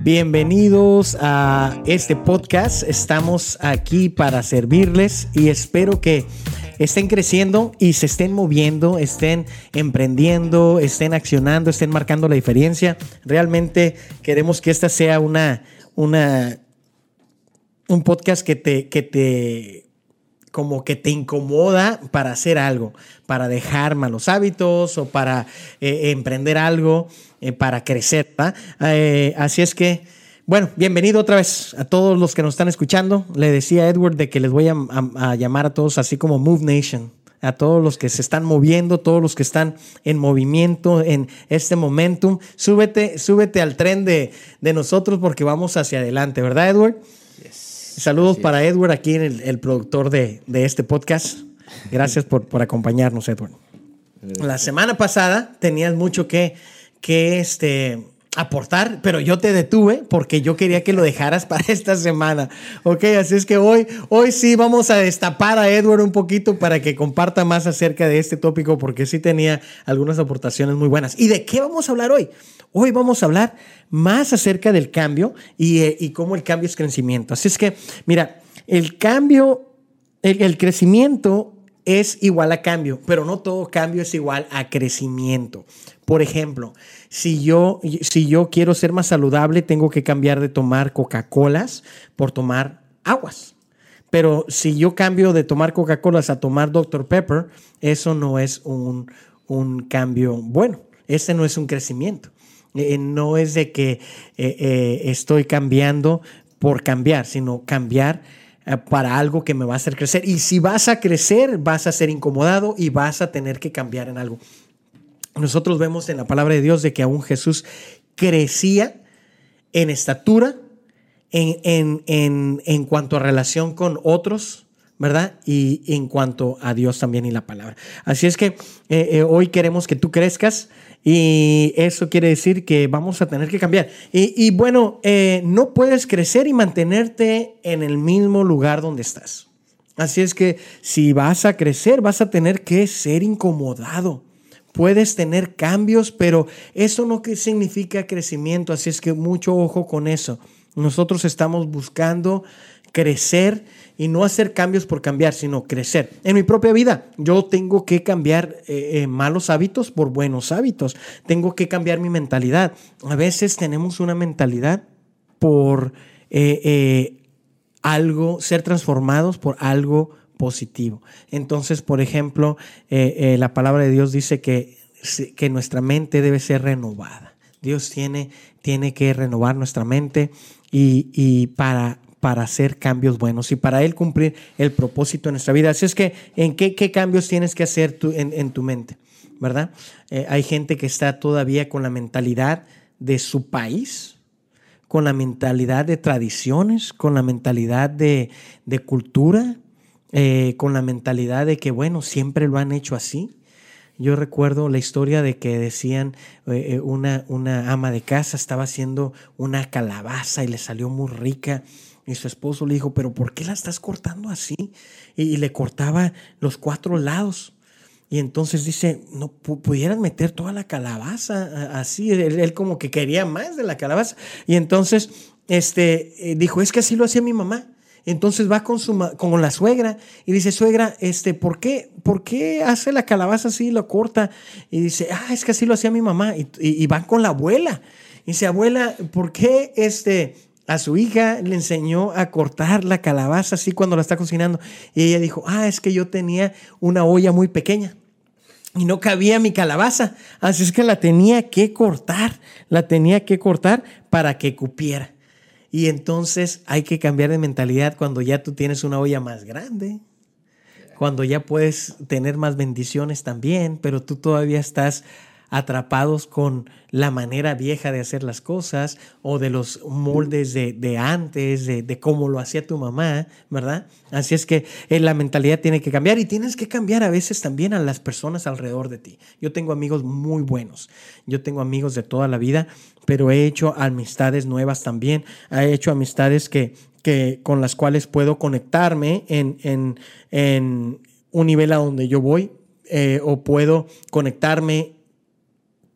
Bienvenidos a este podcast. Estamos aquí para servirles y espero que estén creciendo y se estén moviendo, estén emprendiendo, estén accionando, estén marcando la diferencia. Realmente queremos que esta sea una, un podcast que te, que te como que te incomoda para hacer algo, para dejar malos hábitos o para eh, emprender algo. Eh, para crecer. Eh, así es que, bueno, bienvenido otra vez a todos los que nos están escuchando. Le decía a Edward de que les voy a, llamar a todos así como Move Nation a todos los que se están moviendo, todos los que están en movimiento en este momentum. Súbete, súbete al tren de, nosotros porque vamos hacia adelante, ¿verdad, Edward? Saludos para Edward, aquí el, el productor de, este podcast. Gracias por, por acompañarnos, Edward. La semana pasada tenías mucho que que este, aportar, pero yo te detuve porque yo quería que lo dejaras para esta semana. Ok, así es que hoy, hoy sí vamos a destapar a Edward un poquito para que comparta más acerca de este tópico porque sí tenía algunas aportaciones muy buenas. ¿Y de qué vamos a hablar hoy? Hoy vamos a hablar más acerca del cambio y, eh, cómo el cambio es crecimiento. Así es que, mira, el cambio, el crecimiento es igual a cambio, pero no todo cambio es igual a crecimiento. Por ejemplo, si yo, si yo quiero ser más saludable, tengo que cambiar de tomar Coca-Colas por tomar aguas. Pero si yo cambio de tomar Coca-Colas a tomar Dr. Pepper, eso no es un, cambio bueno. Ese no es un crecimiento. Eh, no es de que eh, eh, estoy cambiando por cambiar, sino cambiar eh, para algo que me va a hacer crecer. Y si vas a crecer, vas a ser incomodado y vas a tener que cambiar en algo. Nosotros vemos en la palabra de Dios de que aún Jesús crecía en estatura, en, en, cuanto a relación con otros, ¿verdad? Y en cuanto a Dios también y la palabra. Así es que eh, eh, hoy queremos que tú crezcas y eso quiere decir que vamos a tener que cambiar. Y, bueno, eh, no puedes crecer y mantenerte en el mismo lugar donde estás. Así es que si vas a crecer, vas a tener que ser incomodado. Puedes tener cambios, pero eso no significa crecimiento. Así es que mucho ojo con eso. Nosotros estamos buscando crecer y no hacer cambios por cambiar, sino crecer. En mi propia vida, yo tengo que cambiar eh, eh, malos hábitos por buenos hábitos. Tengo que cambiar mi mentalidad. A veces tenemos una mentalidad por eh, algo, ser transformados por algo positivo. Entonces, por ejemplo, la palabra de Dios dice que, que nuestra mente debe ser renovada. Dios tiene, tiene que renovar nuestra mente y, y para para hacer cambios buenos y para Él cumplir el propósito en nuestra vida. Así es que, ¿en qué, cambios tienes que hacer tú en, tu mente? ¿Verdad? Eh, hay gente que está todavía con la mentalidad de su país, con la mentalidad de tradiciones, con la mentalidad de, cultura, eh, con la mentalidad de que, bueno, siempre lo han hecho así. Yo recuerdo la historia de que decían eh, una, una ama de casa estaba haciendo una calabaza y le salió muy rica y su esposo le dijo, pero ¿por qué la estás cortando así? Y, le cortaba los cuatro lados. Y entonces dice, no pudieran meter toda la calabaza así. Él, como que quería más de la calabaza. Y entonces este, eh, dijo, es que así lo hacía mi mamá. Entonces va con, su, con la suegra y dice, suegra, este, ¿por, qué, ¿por qué hace la calabaza así lo corta? Y dice, ah, es que así lo hacía mi mamá. Y, y, y van con la abuela. Y dice, abuela, ¿por qué este, a su hija le enseñó a cortar la calabaza así cuando la está cocinando. Y ella dijo, ah, es que yo tenía una olla muy pequeña y no cabía mi calabaza. Así es que la tenía que cortar, la tenía que cortar para que cupiera. Y entonces hay que cambiar de mentalidad cuando ya tú tienes una olla más grande, cuando ya puedes tener más bendiciones también, pero tú todavía estás atrapados con la manera vieja de hacer las cosas o de los moldes de, antes, de, cómo lo hacía tu mamá, ¿verdad? Así es que eh, la mentalidad tiene que cambiar y tienes que cambiar a veces también a las personas alrededor de ti. Yo tengo amigos muy buenos, yo tengo amigos de toda la vida, pero he hecho amistades nuevas también, he hecho amistades que, que con las cuales puedo conectarme en, en, en un nivel a donde yo voy. Eh, o puedo conectarme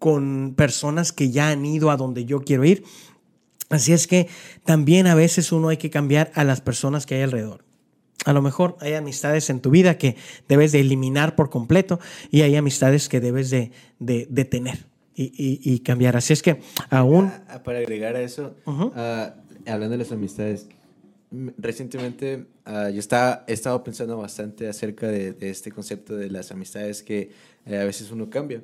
con personas que ya han ido a donde yo quiero ir. Así es que también a veces uno hay que cambiar a las personas que hay alrededor. A lo mejor hay amistades en tu vida que debes de eliminar por completo y hay amistades que debes de, de, tener y, cambiar. Así es que aún... Para agregar a eso, ah, hablando de las amistades, recientemente ah, yo estaba, he estado pensando bastante acerca de, este concepto de las amistades que eh, a veces uno cambia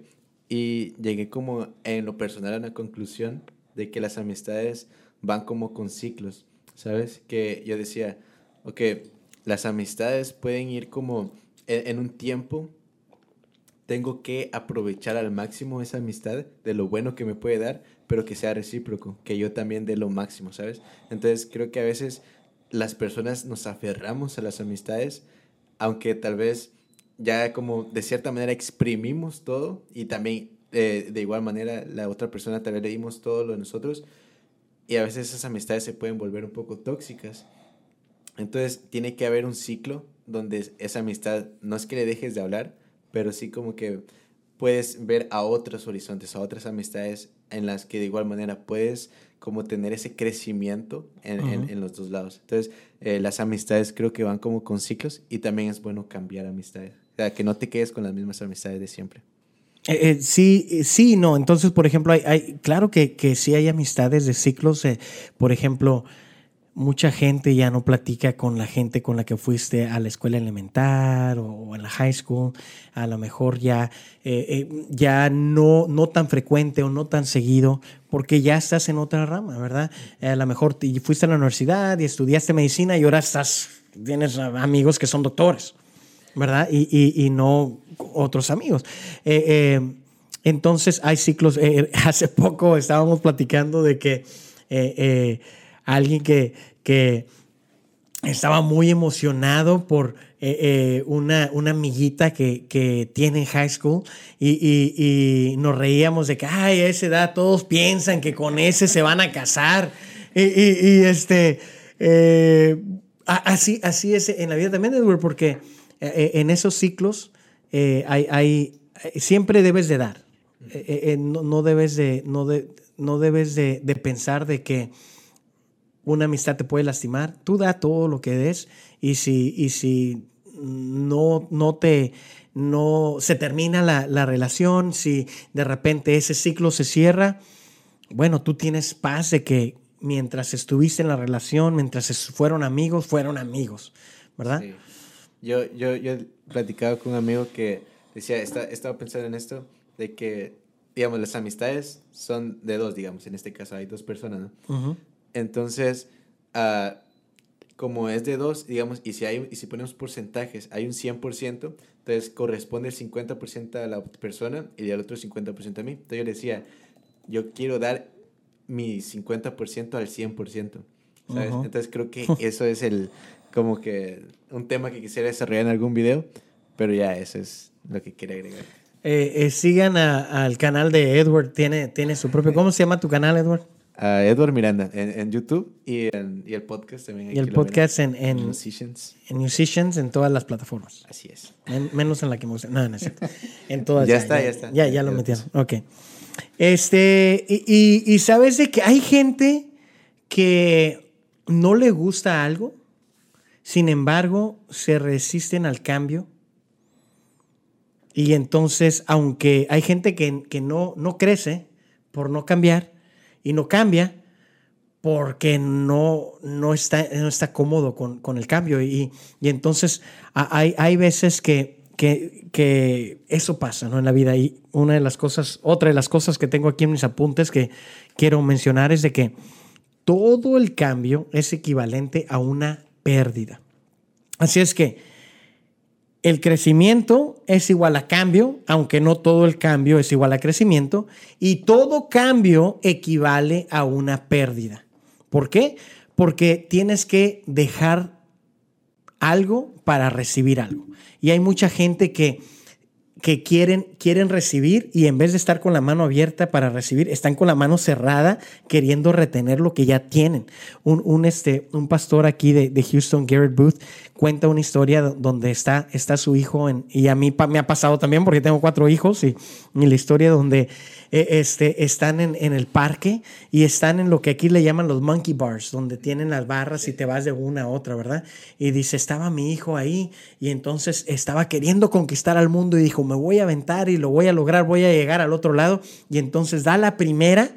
y llegué como en lo personal a una conclusión de que las amistades van como con ciclos, ¿sabes? Que yo decía, ok, las amistades pueden ir como en, un tiempo, tengo que aprovechar al máximo esa amistad de lo bueno que me puede dar, pero que sea recíproco, que yo también dé lo máximo, ¿sabes? Entonces creo que a veces las personas nos aferramos a las amistades, aunque tal vez ya como de cierta manera exprimimos todo y también eh, de igual manera la otra persona tal vez le dimos todo lo de nosotros y a veces esas amistades se pueden volver un poco tóxicas. Entonces tiene que haber un ciclo donde esa amistad no es que le dejes de hablar, pero sí como que puedes ver a otros horizontes, a otras amistades en las que de igual manera puedes como tener ese crecimiento en, en, los dos lados. Entonces, eh, las amistades creo que van como con ciclos y también es bueno cambiar amistades. O sea, que no te quedes con las mismas amistades de siempre. Eh, eh, sí, sí, no. Entonces, por ejemplo, hay, hay claro que, que, sí hay amistades de ciclos. por ejemplo, mucha gente ya no platica con la gente con la que fuiste a la escuela elemental o, en la high school. A lo mejor ya, eh, eh, ya no, no tan frecuente o no tan seguido porque ya estás en otra rama, ¿verdad? A lo mejor fuiste a la universidad y estudiaste medicina y ahora estás, tienes amigos que son doctores, ¿verdad? Y, y, no otros amigos. Eh, entonces hay ciclos. hace poco estábamos platicando de que alguien que, que estaba muy emocionado por eh, eh, una, una, amiguita que, que, tiene en high school y, y, nos reíamos de que, ay, a esa edad todos piensan que con ese se van a casar. Y, y este, eh, así, así es en la vida también, Edward, porque en esos ciclos hay, hay, siempre debes de dar. No, no, debes de, no, de, no debes de, pensar de que una amistad te puede lastimar, tú da todo lo que des y si, y si no, no te no se termina la, relación, si de repente ese ciclo se cierra, bueno, tú tienes paz de que mientras estuviste en la relación, mientras fueron amigos, fueron amigos, ¿verdad? Sí. Yo, yo, yo he platicado con un amigo que decía, está, estaba pensando en esto, de que, digamos, las amistades son de dos, digamos, en este caso hay dos personas, ¿no? Entonces, uh, como es de dos, digamos, y si, hay, y si ponemos porcentajes, hay un 100%, entonces corresponde el 50% a la persona y el otro 50% a mí. Entonces yo le decía, yo quiero dar mi 50% al 100%, ¿sabes? Entonces creo que eso es el, como que un tema que quisiera desarrollar en algún video, pero ya eso es lo que quería agregar. Eh, eh, sigan al canal de Edward, tiene, tiene su propio, ¿cómo se llama tu canal, Edward? a Edward Miranda en, YouTube y, en, y, el podcast también. Y el podcast en, en, Musicians. En Musicians, en todas las plataformas. Así es. menos en la que me gusta. No, no es cierto. En todas. ya, está, ya, está. Ya, ya, lo metieron. Ok. Este, y, y, sabes de que hay gente que no le gusta algo, sin embargo, se resisten al cambio. Y entonces, aunque hay gente que, que no, no crece por no cambiar, y no cambia porque no, no, está, no está cómodo con, con el cambio. Y, y entonces hay, hay veces que, que, que, eso pasa ¿no? en la vida. Y una de las cosas, otra de las cosas que tengo aquí en mis apuntes que quiero mencionar es de que todo el cambio es equivalente a una pérdida. Así es que el crecimiento es igual a cambio, aunque no todo el cambio es igual a crecimiento, y todo cambio equivale a una pérdida. ¿Por qué? Porque tienes que dejar algo para recibir algo. Y hay mucha gente que, que quieren, quieren recibir y en vez de estar con la mano abierta para recibir, están con la mano cerrada queriendo retener lo que ya tienen. Un, un este, un pastor aquí de, de, Houston, Garrett Booth, cuenta una historia donde está, está su hijo y a mí me ha pasado también porque tengo cuatro hijos y, y la historia donde eh, este, están en, en, el parque y están en lo que aquí le llaman los monkey bars, donde tienen las barras y te vas de una a otra, ¿verdad? Y dice, estaba mi hijo ahí y entonces estaba queriendo conquistar al mundo y dijo, me voy a aventar y lo voy a lograr, voy a llegar al otro lado. Y entonces da la primera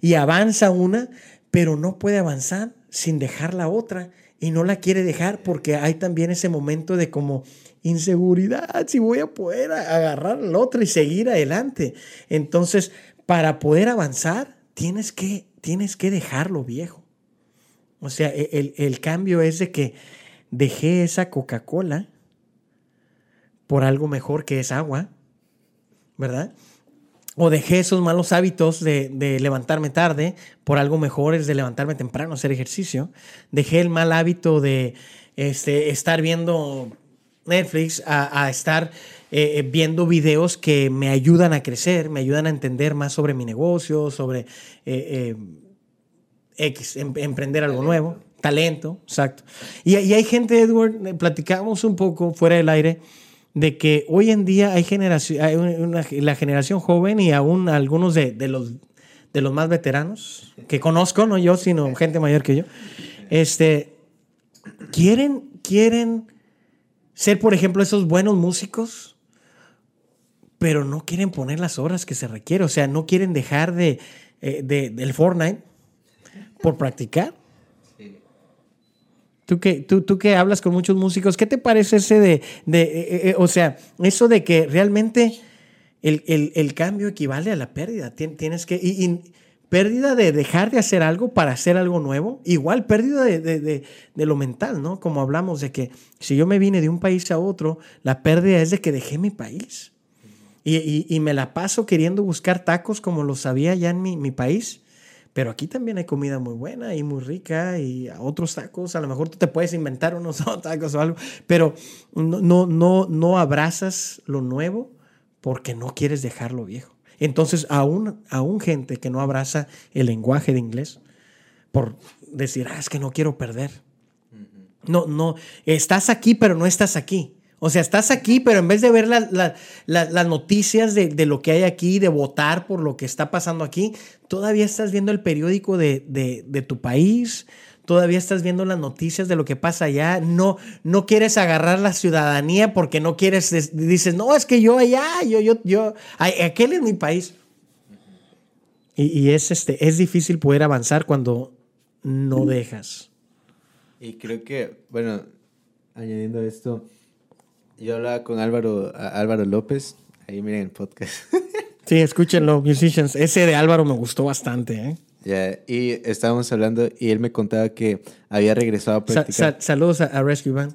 y avanza una, pero no puede avanzar sin dejar la otra y no la quiere dejar porque hay también ese momento de como inseguridad, si voy a poder agarrar la otra y seguir adelante. Entonces, para poder avanzar, tienes que, tienes que dejarlo viejo. O sea, e, el, el cambio es de que dejé esa Coca-Cola por algo mejor que es agua, ¿verdad? O dejé esos malos hábitos de, de, levantarme tarde por algo mejor es de levantarme temprano, hacer ejercicio. Dejé el mal hábito de este, estar viendo Netflix a, estar eh, eh, viendo videos que me ayudan a crecer, me ayudan a entender más sobre mi negocio, sobre eh, X, em, emprender algo nuevo, talento, exacto. Y, y, hay gente, Edward, platicamos un poco fuera del aire, de que hoy en día hay, generación, hay una, la generación joven y aún algunos de, de, los, de los más veteranos que conozco, no yo, sino gente mayor que yo, este, quieren, quieren ser, por ejemplo, esos buenos músicos, pero no quieren poner las horas que se requiere. O sea, no quieren dejar de, eh, del Fortnite por practicar. Tú que, tú, tú que hablas con muchos músicos, ¿qué te parece ese de, de eh, eh, o sea, eso de que realmente el, el, el, cambio equivale a la pérdida? Tienes que, y, pérdida de dejar de hacer algo para hacer algo nuevo, igual pérdida de, de, de, lo mental, ¿no? Como hablamos de que si yo me vine de un país a otro, la pérdida es de que dejé mi país. Y, y, y me la paso queriendo buscar tacos como lo sabía ya en mi, mi, país. Pero aquí también hay comida muy buena y muy rica y otros tacos. A lo mejor tú te puedes inventar unos tacos o algo, pero no, no, no, no abrazas lo nuevo porque no quieres dejar lo viejo. Entonces, aún, aún gente que no abraza el lenguaje de inglés por decir, ah, es que no quiero perder. No, no, estás aquí, pero no estás aquí. O sea, estás aquí, pero en vez de ver las noticias de, de, lo que hay aquí, de votar por lo que está pasando aquí, todavía estás viendo el periódico de, de, de tu país, todavía estás viendo las noticias de lo que pasa allá, no, no quieres agarrar la ciudadanía porque no quieres, dices, no, es que yo allá, yo, yo, yo, aquel es mi país. Y, y, es, este, es difícil poder avanzar cuando no dejas. Y creo que, bueno, añadiendo esto, yo hablaba con Álvaro, Álvaro López, ahí miren el podcast. Sí, escúchenlo, musicians. Ese de Álvaro me gustó bastante, ¿eh? Ya, y estábamos hablando y él me contaba que había regresado a practicar. saludos a, Rescue Band.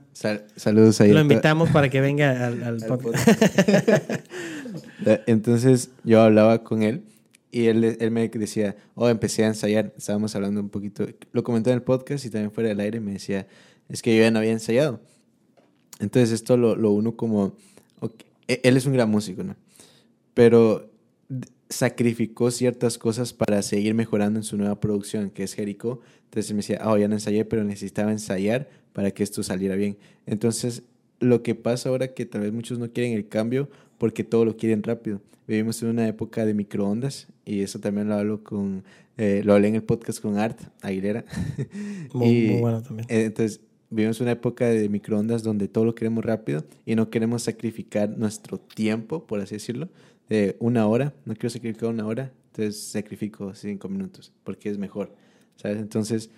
saludos a Lo invitamos para que venga al, al, podcast. Entonces yo hablaba con él y él, él me decía, oh, empecé a ensayar. Estábamos hablando un poquito, lo comenté en el podcast y también fuera del aire me decía, es que yo ya no había ensayado. Entonces esto lo, lo uno como, e, él es un gran músico, ¿no? Pero sacrificó ciertas cosas para seguir mejorando en su nueva producción, que es Jericho. Entonces me decía, oh, ya no ensayé, pero necesitaba ensayar para que esto saliera bien. Entonces, lo que pasa ahora que tal vez muchos no quieren el cambio porque todo lo quieren rápido. Vivimos en una época de microondas y eso también lo hablo con, eh, lo hablé en el podcast con Art Aguilera. Muy, muy bueno también. Entonces, vivimos una época de microondas donde todo lo queremos rápido y no queremos sacrificar nuestro tiempo, por así decirlo, de una hora, no quiero sacrificar una hora, entonces sacrifico cinco minutos, porque es mejor, ¿sabes? Entonces,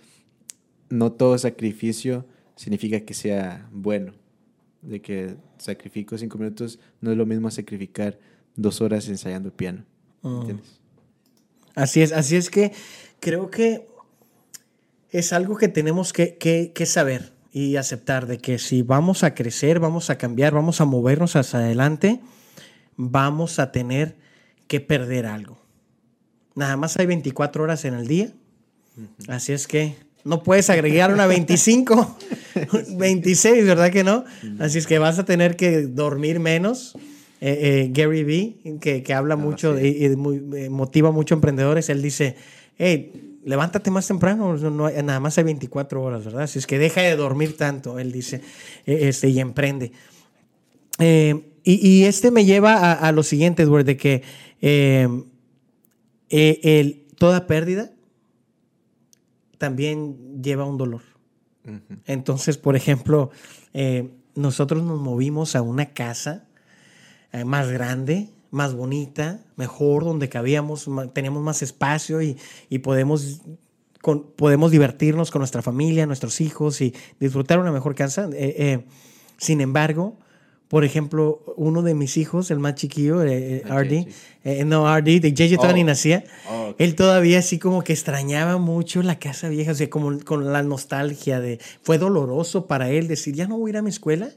no todo sacrificio significa que sea bueno, de que sacrifico cinco minutos no es lo mismo sacrificar dos horas ensayando piano. ¿entiendes? Así es, así es que creo que es algo que tenemos que, que, que saber y aceptar de que si vamos a crecer, vamos a cambiar, vamos a movernos hacia adelante, vamos a tener que perder algo. Nada más hay 24 horas en el día, así es que no puedes agregar una 25, 26, ¿verdad que no? Así es que vas a tener que dormir menos, eh, Gary Vee, que, que habla mucho y, motiva mucho a emprendedores, él dice, hey, levántate más temprano, no, nada más hay 24 horas, ¿verdad? Si es que deja de dormir tanto, él dice, este, y emprende. Y, este me lleva a, lo siguiente, Edward, de que el, toda pérdida también lleva un dolor. Entonces, por ejemplo, eh, nosotros nos movimos a una casa eh, más grande, más bonita, mejor, donde cabíamos, tenemos más espacio y, podemos, podemos divertirnos con nuestra familia, nuestros hijos y disfrutar una mejor casa. Eh, sin embargo, por ejemplo, uno de mis hijos, el más chiquillo, eh, eh RD, eh, no, RD, de JJ todavía ni oh. nacía, oh, él todavía así como que extrañaba mucho la casa vieja, o sea, como con la nostalgia de, fue doloroso para él decir, ya no voy a ir a mi escuela,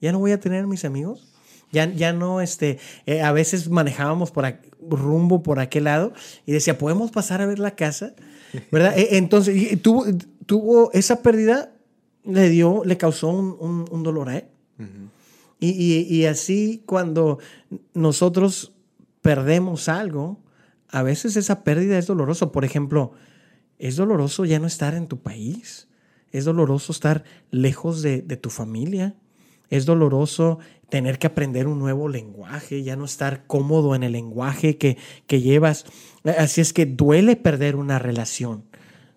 ya no voy a tener mis amigos, ya, ya no, este, eh, a veces manejábamos por rumbo por aquel lado y decía, ¿podemos pasar a ver la casa? ¿Verdad? Entonces, tuvo, tuvo esa pérdida, le dio, le causó un, un, dolor a él. Y, así cuando nosotros perdemos algo, a veces esa pérdida es dolorosa. Por ejemplo, es doloroso ya no estar en tu país. Es doloroso estar lejos de, tu familia. Es doloroso tener que aprender un nuevo lenguaje, ya no estar cómodo en el lenguaje que, que llevas. Así es que duele perder una relación,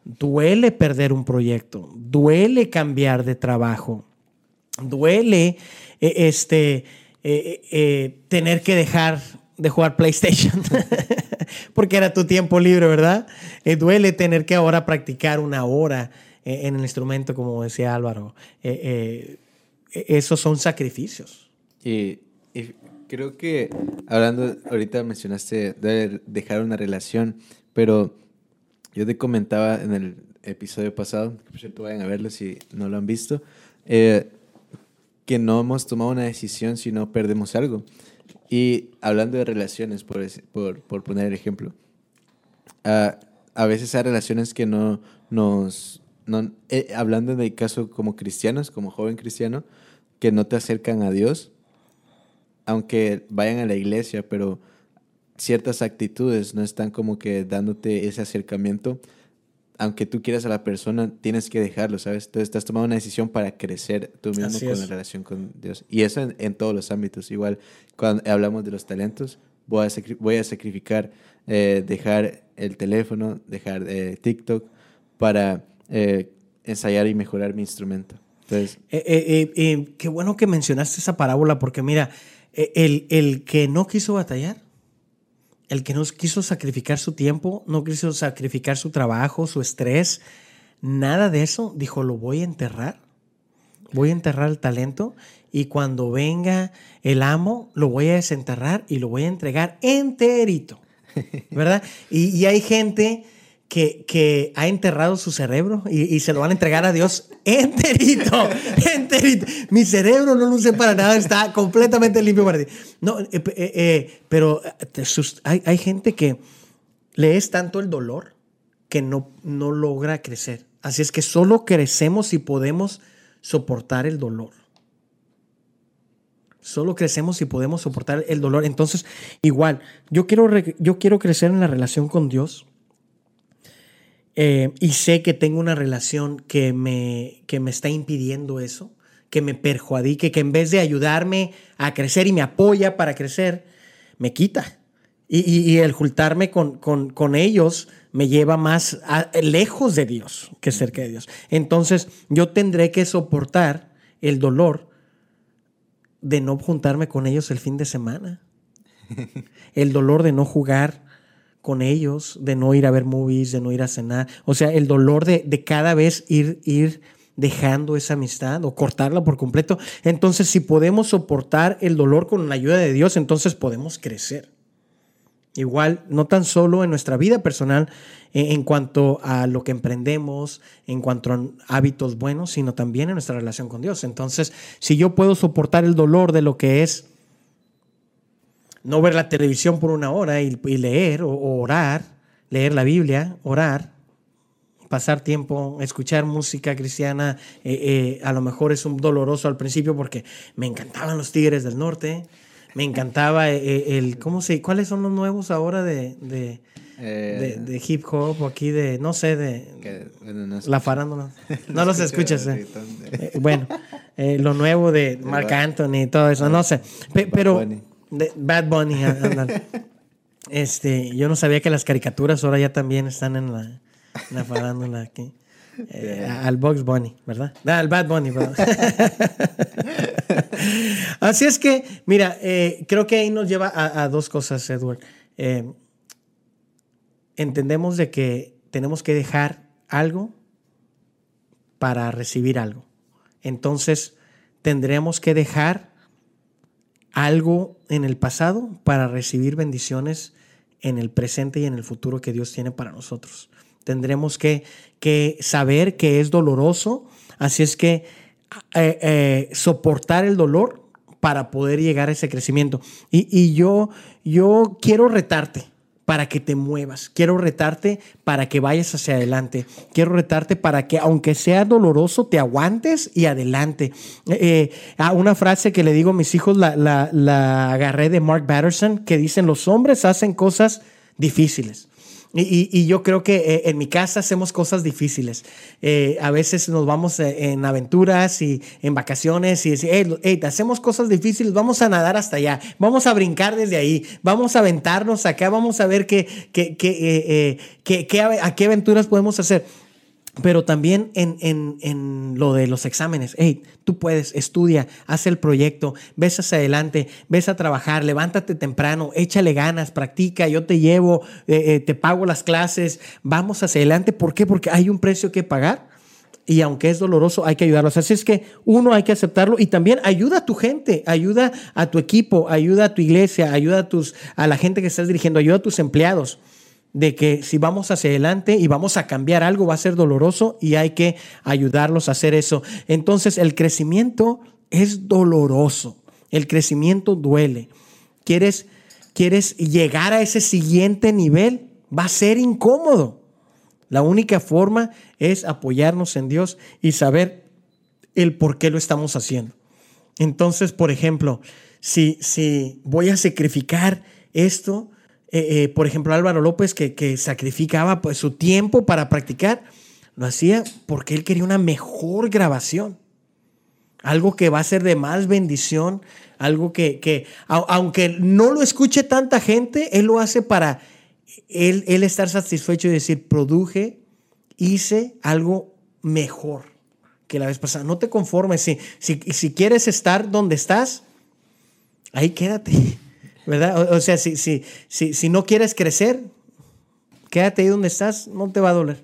duele perder un proyecto, duele cambiar de trabajo, duele e, este, e, e, tener que dejar de jugar PlayStation, porque era tu tiempo libre, ¿verdad? Eh, duele tener que ahora practicar una hora eh, en el instrumento, como decía Álvaro. Eh, esos son sacrificios. Y, creo que hablando, ahorita mencionaste de dejar una relación, pero yo te comentaba en el episodio pasado, que por cierto vayan a verlo si no lo han visto, eh, que no hemos tomado una decisión si no perdemos algo. Y hablando de relaciones, por, por, por poner el ejemplo, a, a veces hay relaciones que no nos... No, eh, hablando de caso como cristianos, como joven cristiano, que no te acercan a Dios, aunque vayan a la iglesia, pero ciertas actitudes no están como que dándote ese acercamiento aunque tú quieras a la persona, tienes que dejarlo, ¿sabes? Entonces estás tomando una decisión para crecer tú mismo con la relación con Dios. Y eso en, todos los ámbitos. Igual, cuando hablamos de los talentos, voy a, voy a sacrificar eh, dejar el teléfono, dejar eh, TikTok para eh, ensayar y mejorar mi instrumento. Entonces, qué bueno que mencionaste esa parábola, porque mira, el, el que no quiso batallar, el que no quiso sacrificar su tiempo, no quiso sacrificar su trabajo, su estrés, nada de eso, dijo, lo voy a enterrar. Voy a enterrar el talento y cuando venga el amo, lo voy a desenterrar y lo voy a entregar enterito. ¿Verdad? Y, y hay gente que, ha enterrado su cerebro y, se lo van a entregar a Dios enterito, enterito. Mi cerebro no usé para nada, está completamente limpio para ti. No, eh, eh, eh, pero hay, hay, gente que le es tanto el dolor que no, no logra crecer. Así es que solo crecemos si podemos soportar el dolor. Solo crecemos si podemos soportar el dolor. Entonces, igual, yo quiero, yo quiero crecer en la relación con Dios eh, y sé que tengo una relación que me, que me está impidiendo eso, que me perjudique, que en vez de ayudarme a crecer y me apoya para crecer, me quita. Y, el juntarme con, con, ellos me lleva más lejos de Dios que cerca de Dios. Entonces yo tendré que soportar el dolor de no juntarme con ellos el fin de semana. El dolor de no jugar con ellos, de no ir a ver movies, de no ir a cenar. O sea, el dolor de, cada vez ir, ir dejando esa amistad o cortarla por completo. Entonces, si podemos soportar el dolor con la ayuda de Dios, entonces podemos crecer. Igual, no tan solo en nuestra vida personal, en cuanto a lo que emprendemos, en cuanto a hábitos buenos, sino también en nuestra relación con Dios. Entonces, si yo puedo soportar el dolor de lo que es no ver la televisión por una hora y, leer o, orar, leer la Biblia, orar, pasar tiempo, escuchar música cristiana, eh, eh, a lo mejor es un doloroso al principio porque me encantaban los Tigres del Norte, Me encantaba eh, el, ¿cómo se, cuáles son los nuevos ahora de, de, Eh, de, de hip hop o aquí de, no sé, de que, bueno, no la farándula? No los escucho escuchas, eh. Eh, bueno, lo nuevo de Marc Anthony y todo eso, no sé. Pe- pero. De- Bad Bunny, á- ándale. Este, yo no sabía que las caricaturas ahora ya también están en la, en la farándula aquí. Eh, Al Bugs Bunny, ¿verdad? Ah, al Bad Bunny, perdón. Así es que, mira, eh, creo que ahí nos lleva a, a dos cosas, Edward. Eh, entendemos de que tenemos que dejar algo para recibir algo. Entonces, tendremos que dejar algo en el pasado para recibir bendiciones en el presente y en el futuro que Dios tiene para nosotros. Tendremos que, que saber que es doloroso, así es que eh, eh, soportar el dolor para poder llegar a ese crecimiento. Y, y yo, yo quiero retarte para que te muevas. Quiero retarte para que vayas hacia adelante. Quiero retarte para que, aunque sea doloroso, te aguantes y adelante. Eh, una frase que le digo a mis hijos, la, la- la agarré de Mark Batterson, que dicen, los hombres hacen cosas difíciles. Y, y- yo creo que eh, en mi casa hacemos cosas difíciles. Eh, a veces nos vamos eh, en aventuras y en vacaciones y decimos, hey, hey, hacemos cosas difíciles, vamos a nadar hasta allá, vamos a brincar desde ahí, vamos a aventarnos acá, vamos a ver qué, qué, qué, qué- a qué aventuras podemos hacer pero también en, en- en lo de los exámenes. Hey, tú puedes, estudia, haz el proyecto, ves hacia adelante, ves a trabajar, levántate temprano, échale ganas, practica, yo te llevo, eh, eh, te pago las clases, vamos hacia adelante. ¿Por qué? Porque hay un precio que pagar. Y aunque es doloroso, hay que ayudarlos. Así es que uno hay que aceptarlo y también ayuda a tu gente, ayuda a tu equipo, ayuda a tu iglesia, ayuda a, tus, a la gente que estás dirigiendo, ayuda a tus empleados de que si vamos hacia adelante y vamos a cambiar algo va a ser doloroso y hay que ayudarlos a hacer eso. Entonces el crecimiento es doloroso, el crecimiento duele. ¿Quieres, quieres llegar a ese siguiente nivel? Va a ser incómodo. La única forma es apoyarnos en Dios y saber el por qué lo estamos haciendo. Entonces, por ejemplo, si, si voy a sacrificar esto, eh, eh, por ejemplo, Álvaro López, que, que sacrificaba pues, su tiempo para practicar, lo hacía porque él quería una mejor grabación. Algo que va a ser de más bendición, algo que, que a- aunque no lo escuche tanta gente, él lo hace para él, él estar satisfecho y decir, produje, hice algo mejor que la vez pasada. No te conformes. Si, si, si quieres estar donde estás, ahí quédate. ¿Verdad? O, sea, si, si, si, si no quieres crecer, quédate ahí donde estás, no te va a doler.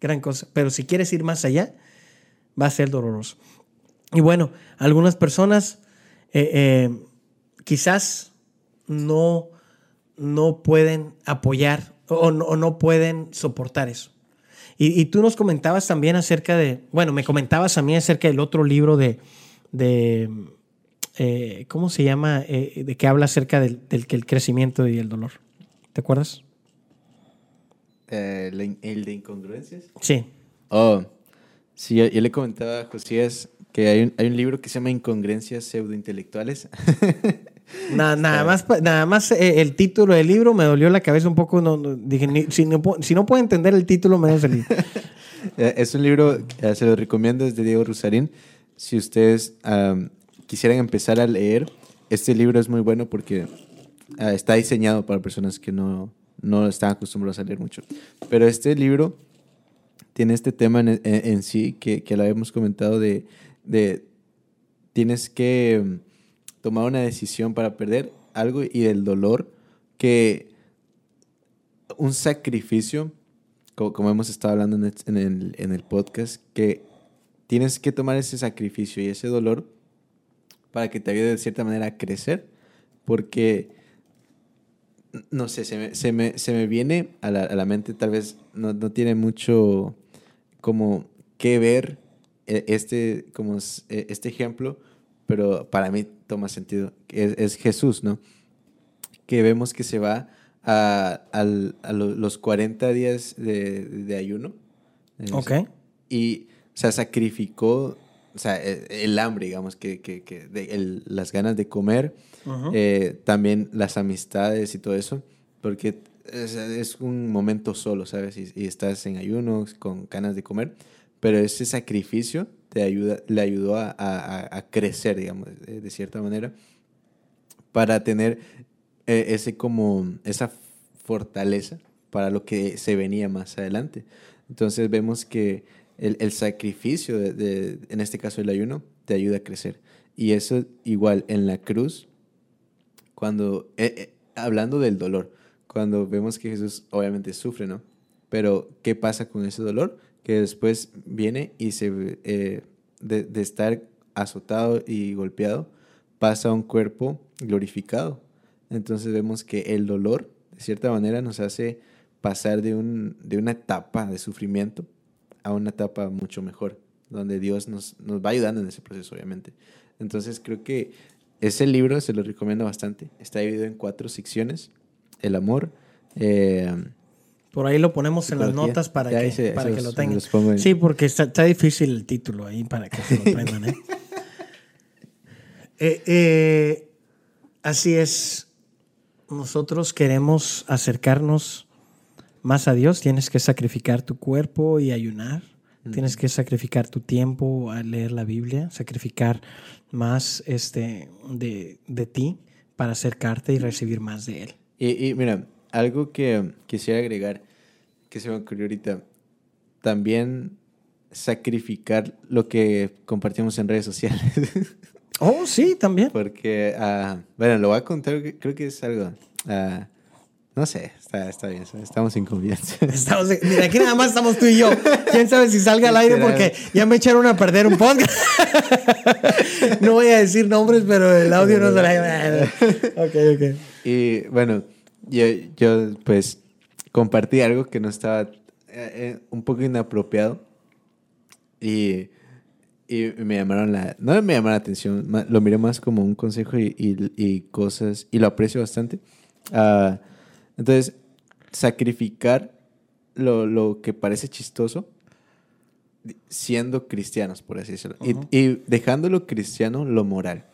Gran cosa. Pero si quieres ir más allá, va a ser doloroso. Y bueno, algunas personas eh, eh, quizás no, no pueden apoyar o no, pueden soportar eso. Y, tú nos comentabas también acerca de, bueno, me comentabas a mí acerca del otro libro de eh, ¿cómo se llama? Eh, de que habla acerca del, del crecimiento y el dolor. ¿Te acuerdas? Eh, el de incongruencias. Sí. Oh, sí, yo, yo le comentaba a Josías que hay un, hay un libro que se llama Incongruencias pseudointelectuales. Na- nada más, nada más el título del libro me dolió la cabeza un poco. No, no- dije, ni- si, no, si no puedo entender el título, menos el libro. Es un libro, se lo recomiendo, es de Diego Rusarín. Si ustedes quisieran empezar a leer, este libro es muy bueno porque ah, está diseñado para personas que no, no están acostumbrados a leer mucho. Pero este libro tiene este tema en, en- en sí que, que lo habíamos comentado de, de tienes que mm, tomar una decisión para perder algo y del dolor que un sacrificio, co- como, hemos estado hablando en el, en el- en el podcast, que tienes que tomar ese sacrificio y ese dolor para que te ayude de cierta manera a crecer, porque, no sé, se me, se me, se me viene a la, a la mente, tal vez no, no tiene mucho como que ver eh, este, como eh, este ejemplo, pero para mí toma sentido, es, es Jesús, ¿no? Que vemos que se va a, a lo- los 40 días de, de ayuno. Ok. Y, o sea, sacrificó o sea, e, el, hambre, digamos, que, que, que de, las ganas de comer, eh, también las amistades y todo eso, porque es, un momento solo, ¿sabes? Y, estás en ayuno, con ganas de comer, pero ese sacrificio te ayuda, le ayudó a, a, crecer, digamos, de, cierta manera, para tener eh, ese como, esa fortaleza para lo que se venía más adelante. Entonces vemos que el, el sacrificio, de, en este caso el ayuno, te ayuda a crecer. Y eso igual en la cruz, cuando, eh, eh, hablando del dolor, cuando vemos que Jesús obviamente sufre, ¿no? Pero ¿qué pasa con ese dolor? Que después viene y se, eh, de, de estar azotado y golpeado, pasa a un cuerpo glorificado. Entonces vemos que el dolor, de cierta manera, nos hace pasar de, un, de una etapa de sufrimiento a una etapa mucho mejor, donde Dios nos, nos va ayudando en ese proceso, obviamente. Entonces creo que ese libro se lo recomiendo bastante. Está dividido en cuatro secciones. El amor. Eh, por ahí lo ponemos en las notas para, que, para que lo tengan. Sí, porque está, está, difícil el título ahí para que se lo aprendan. ¿eh? Eh, ¿eh? así es. Nosotros queremos acercarnos más a Dios, tienes que sacrificar tu cuerpo y ayunar. Tienes que sacrificar tu tiempo a leer la Biblia, sacrificar más este, de, de ti para acercarte y recibir más de Él. Y, y, mira, algo que quisiera agregar, que se me ocurrió ahorita, también sacrificar lo que compartimos en redes sociales. oh, sí, también. Porque, uh, bueno, lo voy a contar, creo que es algo... Uh, no sé, está, está bien, estamos en confianza. Estamos mira, aquí nada más estamos tú y yo. Quién sabe si salga al aire porque ya me echaron a perder un podcast. no voy a decir nombres, pero el audio no se la. ok, ok. Y bueno, yo, yo pues compartí algo que no estaba eh, eh, un poco inapropiado y, y, me llamaron la. No me llamaron la atención, lo miré más como un consejo y, y, cosas, y lo aprecio bastante. Uh, entonces, sacrificar lo, lo que parece chistoso siendo cristianos, por así decirlo. y, y, dejándolo cristiano, lo moral.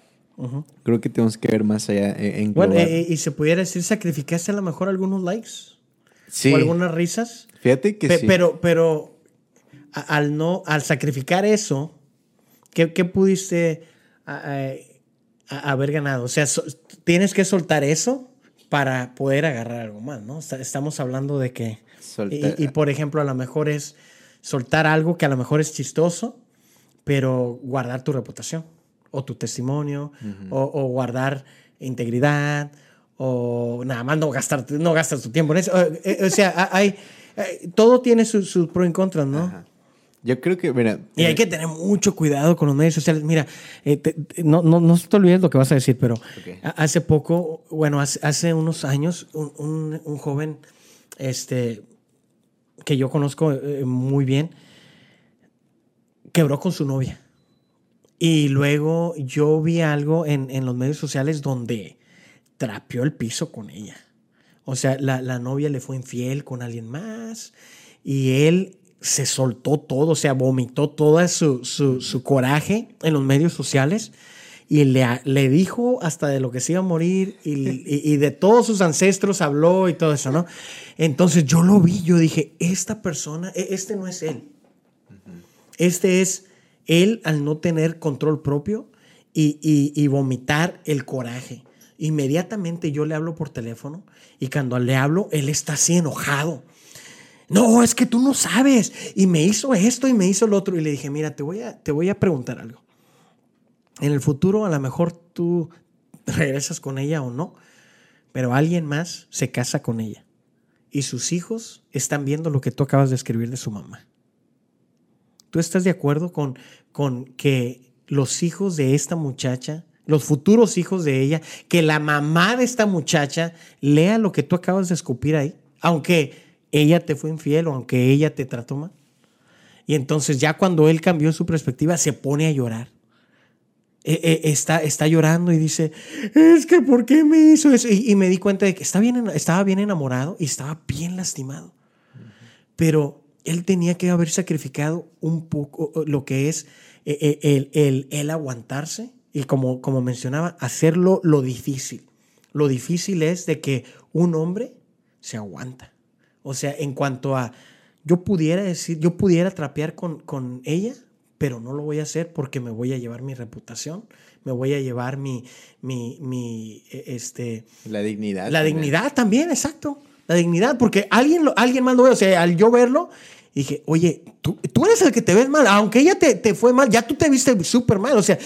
Creo que tenemos que ver más allá e, en Bueno, eh, y se pudiera decir, sacrificaste a lo mejor algunos likes. Sí. O algunas risas. Fíjate que sí. Pero, pero al no, al sacrificar eso, ¿qué, qué pudiste haber ganado? O sea, tienes que soltar eso para poder agarrar algo más, ¿no? Estamos hablando de que... Y, por ejemplo, a lo mejor es soltar algo que a lo mejor es chistoso, pero guardar tu reputación o tu testimonio o, guardar integridad o nada más no gastar no gastas tu tiempo en eso. Eh, o, sea, hay, todo tiene sus su pros y contras, ¿no? Yo creo que, mira. Y hay que tener mucho cuidado con los medios sociales. Mira, eh, no, no, no te olvides lo que vas a decir, pero hace poco, bueno, hace, unos años, un, un, joven este, que yo conozco eh, muy bien quebró con su novia. Y luego yo vi algo en, en los medios sociales donde trapeó el piso con ella. O sea, la, la novia le fue infiel con alguien más y él se soltó todo, o sea, vomitó todo su, su, coraje en los medios sociales y le, le, dijo hasta de lo que se iba a morir y, y, de todos sus ancestros habló y todo eso, ¿no? Entonces yo lo vi, yo dije, esta persona, e, este no es él. Este es él al no tener control propio y, y vomitar el coraje. Inmediatamente yo le hablo por teléfono y cuando le hablo, él está así enojado no, es que tú no sabes. Y me hizo esto y me hizo lo otro. Y le dije, mira, te voy a, te voy a preguntar algo. En el futuro a lo mejor tú regresas con ella o no, pero alguien más se casa con ella. Y sus hijos están viendo lo que tú acabas de escribir de su mamá. ¿Tú estás de acuerdo con, con que los hijos de esta muchacha, los futuros hijos de ella, que la mamá de esta muchacha lea lo que tú acabas de escupir ahí? Aunque ella te fue infiel o aunque ella te trató mal. Y entonces ya cuando él cambió su perspectiva, se pone a llorar. E, e, está, está llorando y dice, es que ¿por qué me hizo eso? Y, me di cuenta de que está bien, estaba bien enamorado y estaba bien lastimado. Pero él tenía que haber sacrificado un poco lo que es eh, el, el, el aguantarse y como, como mencionaba, hacerlo lo difícil. Lo difícil es de que un hombre se aguanta. O sea, en cuanto a, yo pudiera decir, yo pudiera trapear con, con ella, pero no lo voy a hacer porque me voy a llevar mi reputación, me voy a llevar mi, mi, mi e, este... La dignidad. La dignidad también, exacto. La dignidad, porque alguien, alguien más lo ve, o sea, al yo verlo, dije, oye, tú, tú eres el que te ves mal, aunque ella te, te fue mal, ya tú te viste súper mal, o sea,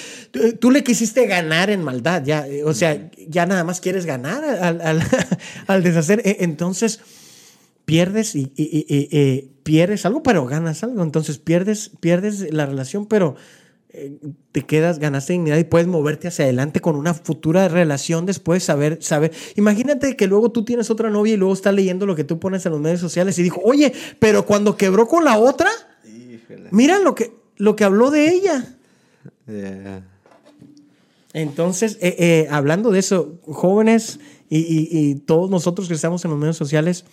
tú, le quisiste ganar en maldad, ya, o sea, ya nada más quieres ganar al, al, al deshacer, e, entonces pierdes y, y, pierdes algo, pero ganas algo, entonces pierdes, pierdes la relación, pero eh, te quedas, ganaste dignidad y puedes moverte hacia adelante con una futura relación después, saber, saber. Imagínate que luego tú tienes otra novia y luego está leyendo lo que tú pones en los medios sociales y dijo, oye, pero cuando quebró con la otra, mira lo que, lo que habló de ella. Entonces, eh, eh, hablando de eso, jóvenes y, y, todos nosotros que estamos en los medios sociales,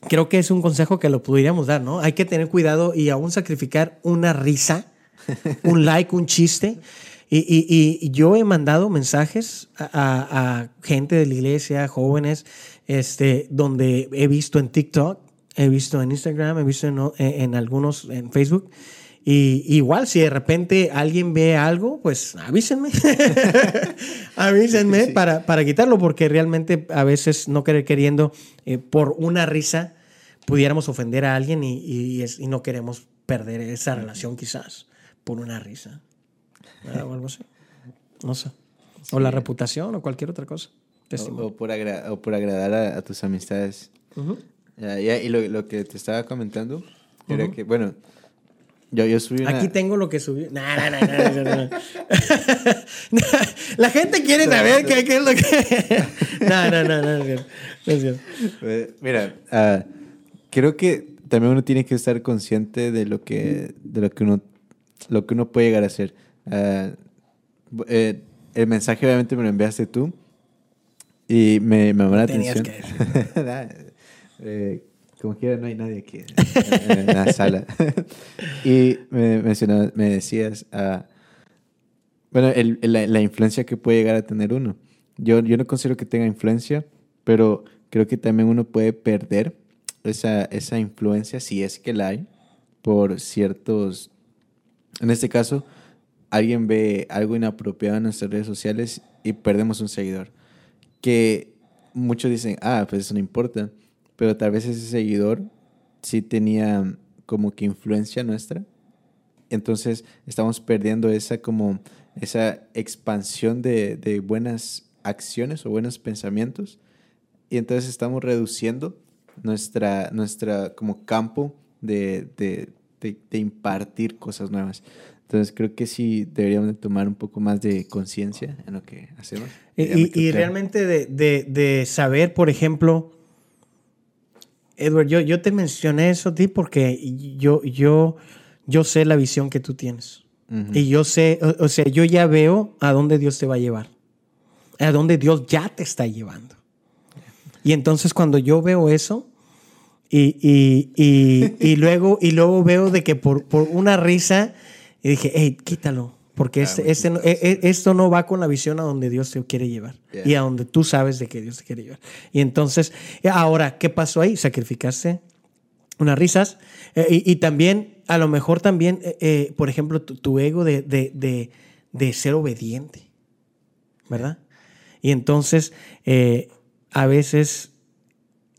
creo que es un consejo que lo podríamos dar, ¿no? Hay que tener cuidado y aún sacrificar una risa un like, un chiste. Y, yo he mandado mensajes a, gente de la iglesia, jóvenes, este, donde he visto en TikTok, he visto en Instagram, he visto en, algunos en Facebook. Y igual, si de repente alguien ve algo, pues avísenme. avísenme Para, para quitarlo, porque realmente a veces no querer queriendo, eh, por una risa, pudiéramos ofender a alguien y, y no queremos perder esa relación quizás por una risa. O algo así. No sé. O la reputación o cualquier otra cosa. O, por, por, agradar a, tus amistades. y lo, lo, que te estaba comentando era que, bueno, yo, yo subí una... Aquí tengo lo que subí. No, no, no, no, La gente quiere saber qué, qué, es lo que... no, no, no, no, mira, uh, creo que también uno tiene que estar consciente de lo que, de lo que uno lo que uno puede llegar a hacer. Ah, eh, el mensaje obviamente me lo enviaste tú y me, me llamó la atención. eh, como quiera, no hay nadie aquí en, la sala. y me, me decías, uh, bueno, el, la, la, influencia que puede llegar a tener uno. Yo, yo no considero que tenga influencia, pero creo que también uno puede perder esa, esa influencia, si es que la hay, por ciertos en este caso, alguien ve algo inapropiado en nuestras redes sociales y perdemos un seguidor. Que muchos dicen, ah, pues eso no importa, pero tal vez ese seguidor sí tenía como que influencia nuestra. Entonces estamos perdiendo esa como esa expansión de, de buenas acciones o buenos pensamientos y entonces estamos reduciendo nuestra, nuestra como campo de, de, de, impartir cosas nuevas. Entonces creo que sí deberíamos tomar un poco más de conciencia en lo que hacemos. Y, y, realmente de, de, de, saber, por ejemplo, Edward, yo, yo te mencioné eso a ti porque yo, yo, yo sé la visión que tú tienes. Y yo sé, o, sea, yo ya veo a dónde Dios te va a llevar, a dónde Dios ya te está llevando. Y entonces cuando yo veo eso, y, y, y, y, luego, y luego veo de que por, por una risa, y dije, hey, quítalo, porque este, este e, e, esto no va con la visión a donde Dios te quiere llevar y a donde tú sabes de que Dios te quiere llevar. Y entonces, ahora, ¿qué pasó ahí? Sacrificaste unas risas eh, y, y, también, a lo mejor también, eh, eh, por ejemplo, tu, ego de, de, de, de, ser obediente, ¿verdad? Y entonces, a veces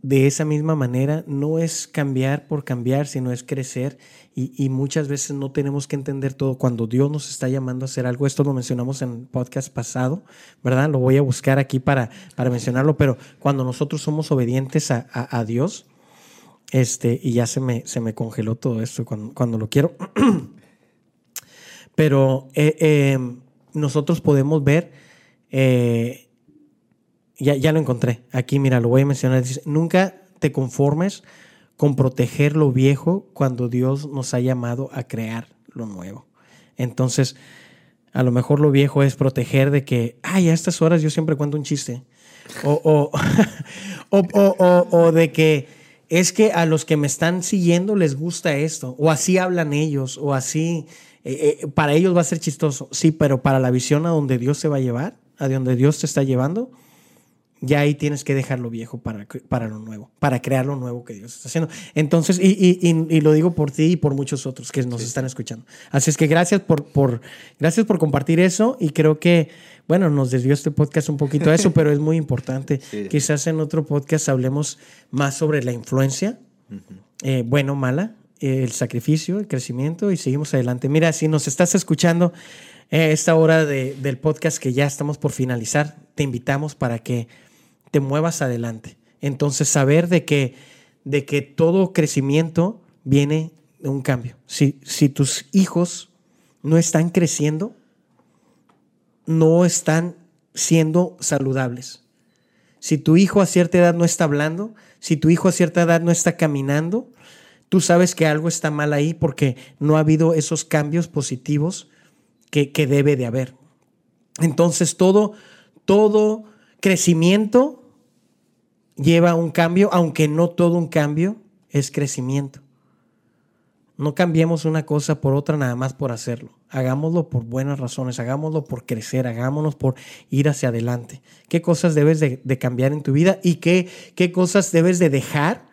de esa misma manera no es cambiar por cambiar, sino es crecer y, muchas veces no tenemos que entender todo cuando Dios nos está llamando a hacer algo. Esto lo mencionamos en el podcast pasado, ¿verdad? Lo voy a buscar aquí para, para mencionarlo, pero cuando nosotros somos obedientes a, a, Dios, este, y ya se me, se me congeló todo esto cuando, cuando lo quiero, pero eh, eh, nosotros podemos ver... Eh, ya, ya lo encontré. Aquí, mira, lo voy a mencionar. Dice, nunca te conformes con proteger lo viejo cuando Dios nos ha llamado a crear lo nuevo. Entonces, a lo mejor lo viejo es proteger de que, ay, a estas horas yo siempre cuento un chiste. O, o, o, o, de que es que a los que me están siguiendo les gusta esto, o así hablan ellos, o así, eh, eh, para ellos va a ser chistoso, sí, pero para la visión a donde Dios se va a llevar, a donde Dios te está llevando, ya ahí tienes que dejarlo viejo para, para lo nuevo, para crear lo nuevo que Dios está haciendo. Entonces, y, y, lo digo por ti y por muchos otros que nos están escuchando. Así es que gracias por, por, gracias por compartir eso y creo que, bueno, nos desvió este podcast un poquito a eso, pero es muy importante. Quizás en otro podcast hablemos más sobre la influencia, eh, bueno, mala, el sacrificio, el crecimiento y seguimos adelante. Mira, si nos estás escuchando eh, esta hora de, del podcast que ya estamos por finalizar, te invitamos para que te muevas adelante. Entonces, saber de que, de que todo crecimiento viene de un cambio. Si, si tus hijos no están creciendo, no están siendo saludables. Si tu hijo a cierta edad no está hablando, si tu hijo a cierta edad no está caminando, tú sabes que algo está mal ahí porque no ha habido esos cambios positivos que, que debe de haber. Entonces todo, todo crecimiento lleva un cambio, aunque no todo un cambio es crecimiento. No cambiemos una cosa por otra nada más por hacerlo. Hagámoslo por buenas razones, hagámoslo por crecer, hagámonos por ir hacia adelante. ¿Qué cosas debes de, cambiar en tu vida y qué, qué cosas debes de dejar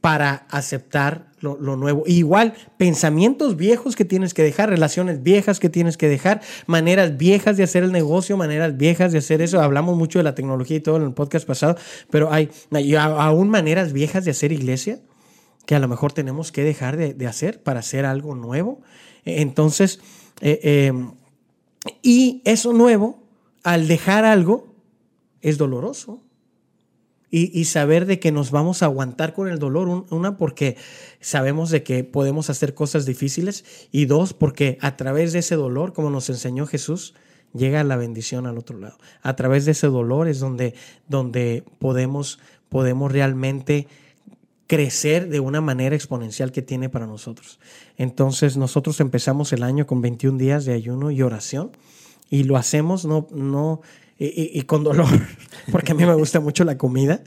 para aceptar lo, nuevo. igual, pensamientos viejos que tienes que dejar, relaciones viejas que tienes que dejar, maneras viejas de hacer el negocio, maneras viejas de hacer eso. Hablamos mucho de la tecnología y todo en el podcast pasado, pero hay, aún maneras viejas de hacer iglesia que a lo mejor tenemos que dejar de, hacer para hacer algo nuevo. E, entonces, eh, em, y eso nuevo, al dejar algo, es doloroso y, saber de que nos vamos a aguantar con el dolor, una porque sabemos de que podemos hacer cosas difíciles y dos porque a través de ese dolor, como nos enseñó Jesús, llega la bendición al otro lado. A través de ese dolor es donde, donde podemos, podemos realmente crecer de una manera exponencial que tiene para nosotros. Entonces nosotros empezamos el año con 21 días de ayuno y oración y lo hacemos no, no y, con dolor, porque a mí me gusta mucho la comida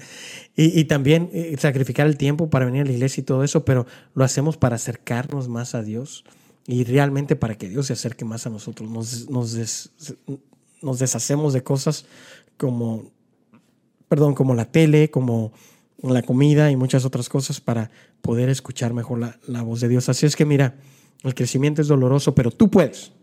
y, también eh, sacrificar el tiempo para venir a la iglesia y todo eso, pero lo hacemos para acercarnos más a Dios y realmente para que Dios se acerque más a nosotros. Nos, nos, deshacemos de cosas como, perdón, como la tele, como la comida y muchas otras cosas para poder escuchar mejor la, la voz de Dios. Así es que mira, el crecimiento es doloroso, pero tú puedes.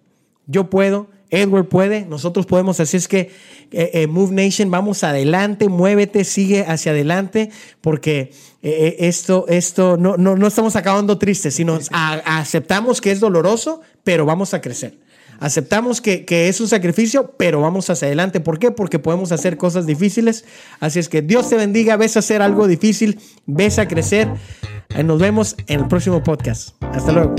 Yo puedo Edward puede, nosotros podemos, así es que eh, eh, Move Nation, vamos adelante, muévete, sigue hacia adelante, porque eh, esto, esto no, no, no, estamos acabando tristes, sino aceptamos que es doloroso, pero vamos a crecer. Aceptamos que, que, es un sacrificio, pero vamos hacia adelante. ¿Por qué? Porque podemos hacer cosas difíciles. Así es que Dios te bendiga, ves a hacer algo difícil, ves a crecer. Nos vemos en el próximo podcast. Hasta luego.